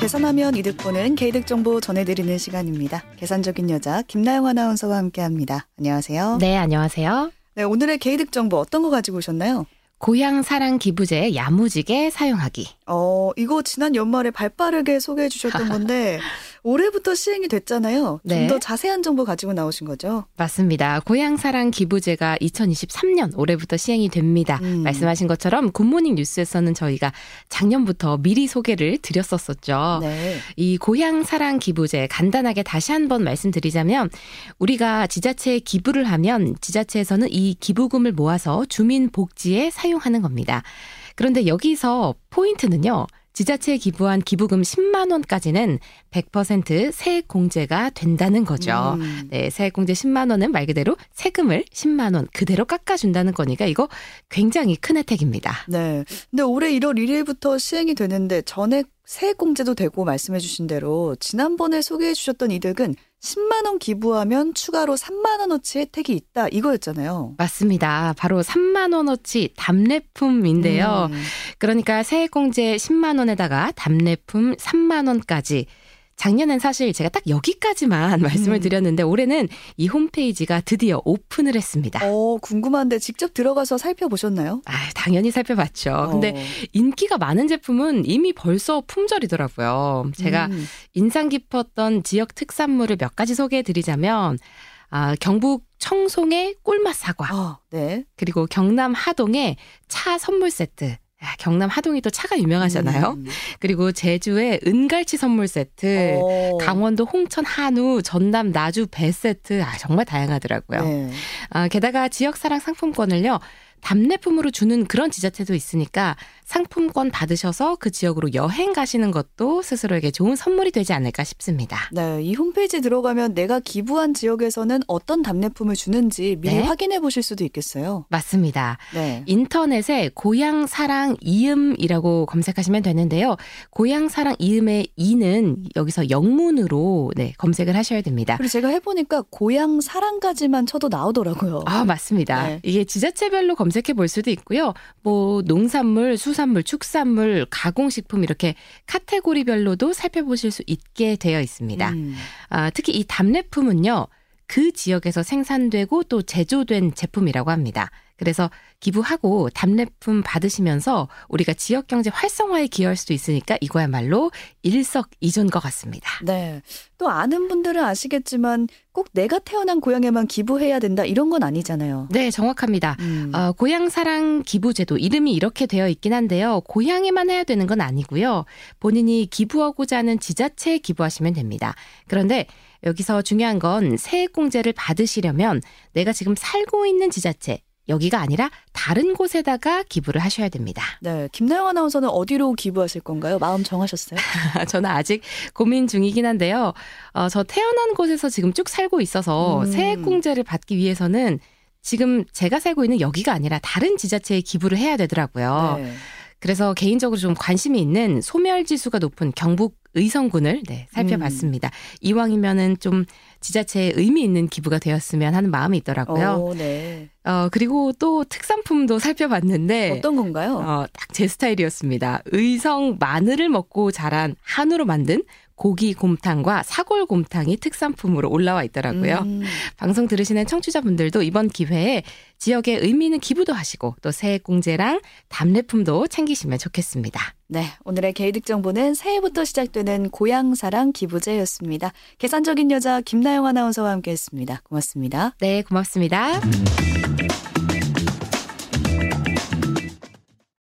계산하면 이득 보는 개이득 정보 전해드리는 시간입니다. 계산적인 여자 김나영 아나운서와 함께합니다. 안녕하세요. 네, 안녕하세요. 네, 오늘의 개이득 정보 어떤 거 가지고 오셨나요? 고향 사랑 기부제 야무지게 사용하기. 어, 이거 지난 연말에 발빠르게 소개해 주셨던 건데 올해부터 시행이 됐잖아요. 네. 좀더 자세한 정보 가지고 나오신 거죠? 맞습니다. 고향 사랑 기부제가 2023년 올해부터 시행이 됩니다. 음. 말씀하신 것처럼 굿모닝 뉴스에서는 저희가 작년부터 미리 소개를 드렸었었죠. 네. 이 고향 사랑 기부제 간단하게 다시 한번 말씀드리자면 우리가 지자체에 기부를 하면 지자체에서는 이 기부금을 모아서 주민 복지에 사용하는 겁니다. 그런데 여기서 포인트는요. 지자체에 기부한 기부금 10만 원까지는 100% 세액 공제가 된다는 거죠. 음. 네, 세액 공제 10만 원은 말 그대로 세금을 10만 원 그대로 깎아 준다는 거니까 이거 굉장히 큰 혜택입니다. 네. 근데 올해 1월 1일부터 시행이 되는데 전액 세액 공제도 되고 말씀해 주신 대로 지난번에 소개해 주셨던 이득은 10만 원 기부하면 추가로 3만 원어치 혜택이 있다 이거였잖아요. 맞습니다. 바로 3만 원어치 답례품인데요. 음. 그러니까 세액 공제 10만 원에다가 답례품 3만 원까지 작년엔 사실 제가 딱 여기까지만 말씀을 음. 드렸는데 올해는 이 홈페이지가 드디어 오픈을 했습니다. 어, 궁금한데 직접 들어가서 살펴보셨나요? 아, 당연히 살펴봤죠. 근데 어. 인기가 많은 제품은 이미 벌써 품절이더라고요. 제가 음. 인상 깊었던 지역 특산물을 몇 가지 소개해 드리자면 아, 경북 청송의 꿀맛 사과, 아, 네. 그리고 경남 하동의 차 선물 세트. 아, 경남 하동이 또 차가 유명하잖아요. 음. 그리고 제주의 은갈치 선물 세트, 어. 강원도 홍천 한우, 전남 나주 배 세트. 아, 정말 다양하더라고요. 네. 아, 게다가 지역사랑 상품권을요. 답례품으로 주는 그런 지자체도 있으니까 상품권 받으셔서 그 지역으로 여행 가시는 것도 스스로에게 좋은 선물이 되지 않을까 싶습니다. 네, 이 홈페이지 들어가면 내가 기부한 지역에서는 어떤 답례품을 주는지 미리 네. 확인해 보실 수도 있겠어요. 맞습니다. 네. 인터넷에 고향 사랑 이음이라고 검색하시면 되는데요. 고향 사랑 이음의 이는 여기서 영문으로 네, 검색을 하셔야 됩니다. 그리고 제가 해보니까 고향 사랑까지만 쳐도 나오더라고요. 아, 맞습니다. 네. 이게 지자체별로 검 색해 볼 수도 있고요. 뭐, 농산물, 수산물, 축산물, 가공식품 이렇게 카테고리별로도 살펴보실 수 있게 되어 있습니다. 음. 아, 특히 이 답례품은요. 그 지역에서 생산되고 또 제조된 제품이라고 합니다. 그래서 기부하고 답례품 받으시면서 우리가 지역 경제 활성화에 기여할 수도 있으니까 이거야말로 일석이조인 것 같습니다. 네. 또 아는 분들은 아시겠지만 꼭 내가 태어난 고향에만 기부해야 된다 이런 건 아니잖아요. 네, 정확합니다. 음. 어, 고향 사랑 기부제도 이름이 이렇게 되어 있긴 한데요. 고향에만 해야 되는 건 아니고요. 본인이 기부하고자 하는 지자체에 기부하시면 됩니다. 그런데 여기서 중요한 건 세액공제를 받으시려면 내가 지금 살고 있는 지자체 여기가 아니라 다른 곳에다가 기부를 하셔야 됩니다. 네. 김나영 아나운서는 어디로 기부하실 건가요? 마음 정하셨어요? 저는 아직 고민 중이긴 한데요. 어, 저 태어난 곳에서 지금 쭉 살고 있어서 음. 세액공제를 받기 위해서는 지금 제가 살고 있는 여기가 아니라 다른 지자체에 기부를 해야 되더라고요. 네. 그래서 개인적으로 좀 관심이 있는 소멸 지수가 높은 경북 의성군을 네, 살펴봤습니다. 음. 이왕이면은 좀 지자체에 의미 있는 기부가 되었으면 하는 마음이 있더라고요. 오, 네. 어, 그리고 또 특산품도 살펴봤는데 어떤 건가요? 어, 딱 제 스타일이었습니다. 의성 마늘을 먹고 자란 한우로 만든 고기 곰탕과 사골 곰탕이 특산품으로 올라와 있더라고요. 음. 방송 들으시는 청취자분들도 이번 기회에 지역에 의미 있는 기부도 하시고 또 세액공제랑 답례품도 챙기시면 좋겠습니다. 네, 오늘의 개이득 정보는 새해부터 시작되는 고향사랑 기부제였습니다. 계산적인 여자 김나영 아나운서와 함께했습니다. 고맙습니다. 네, 고맙습니다.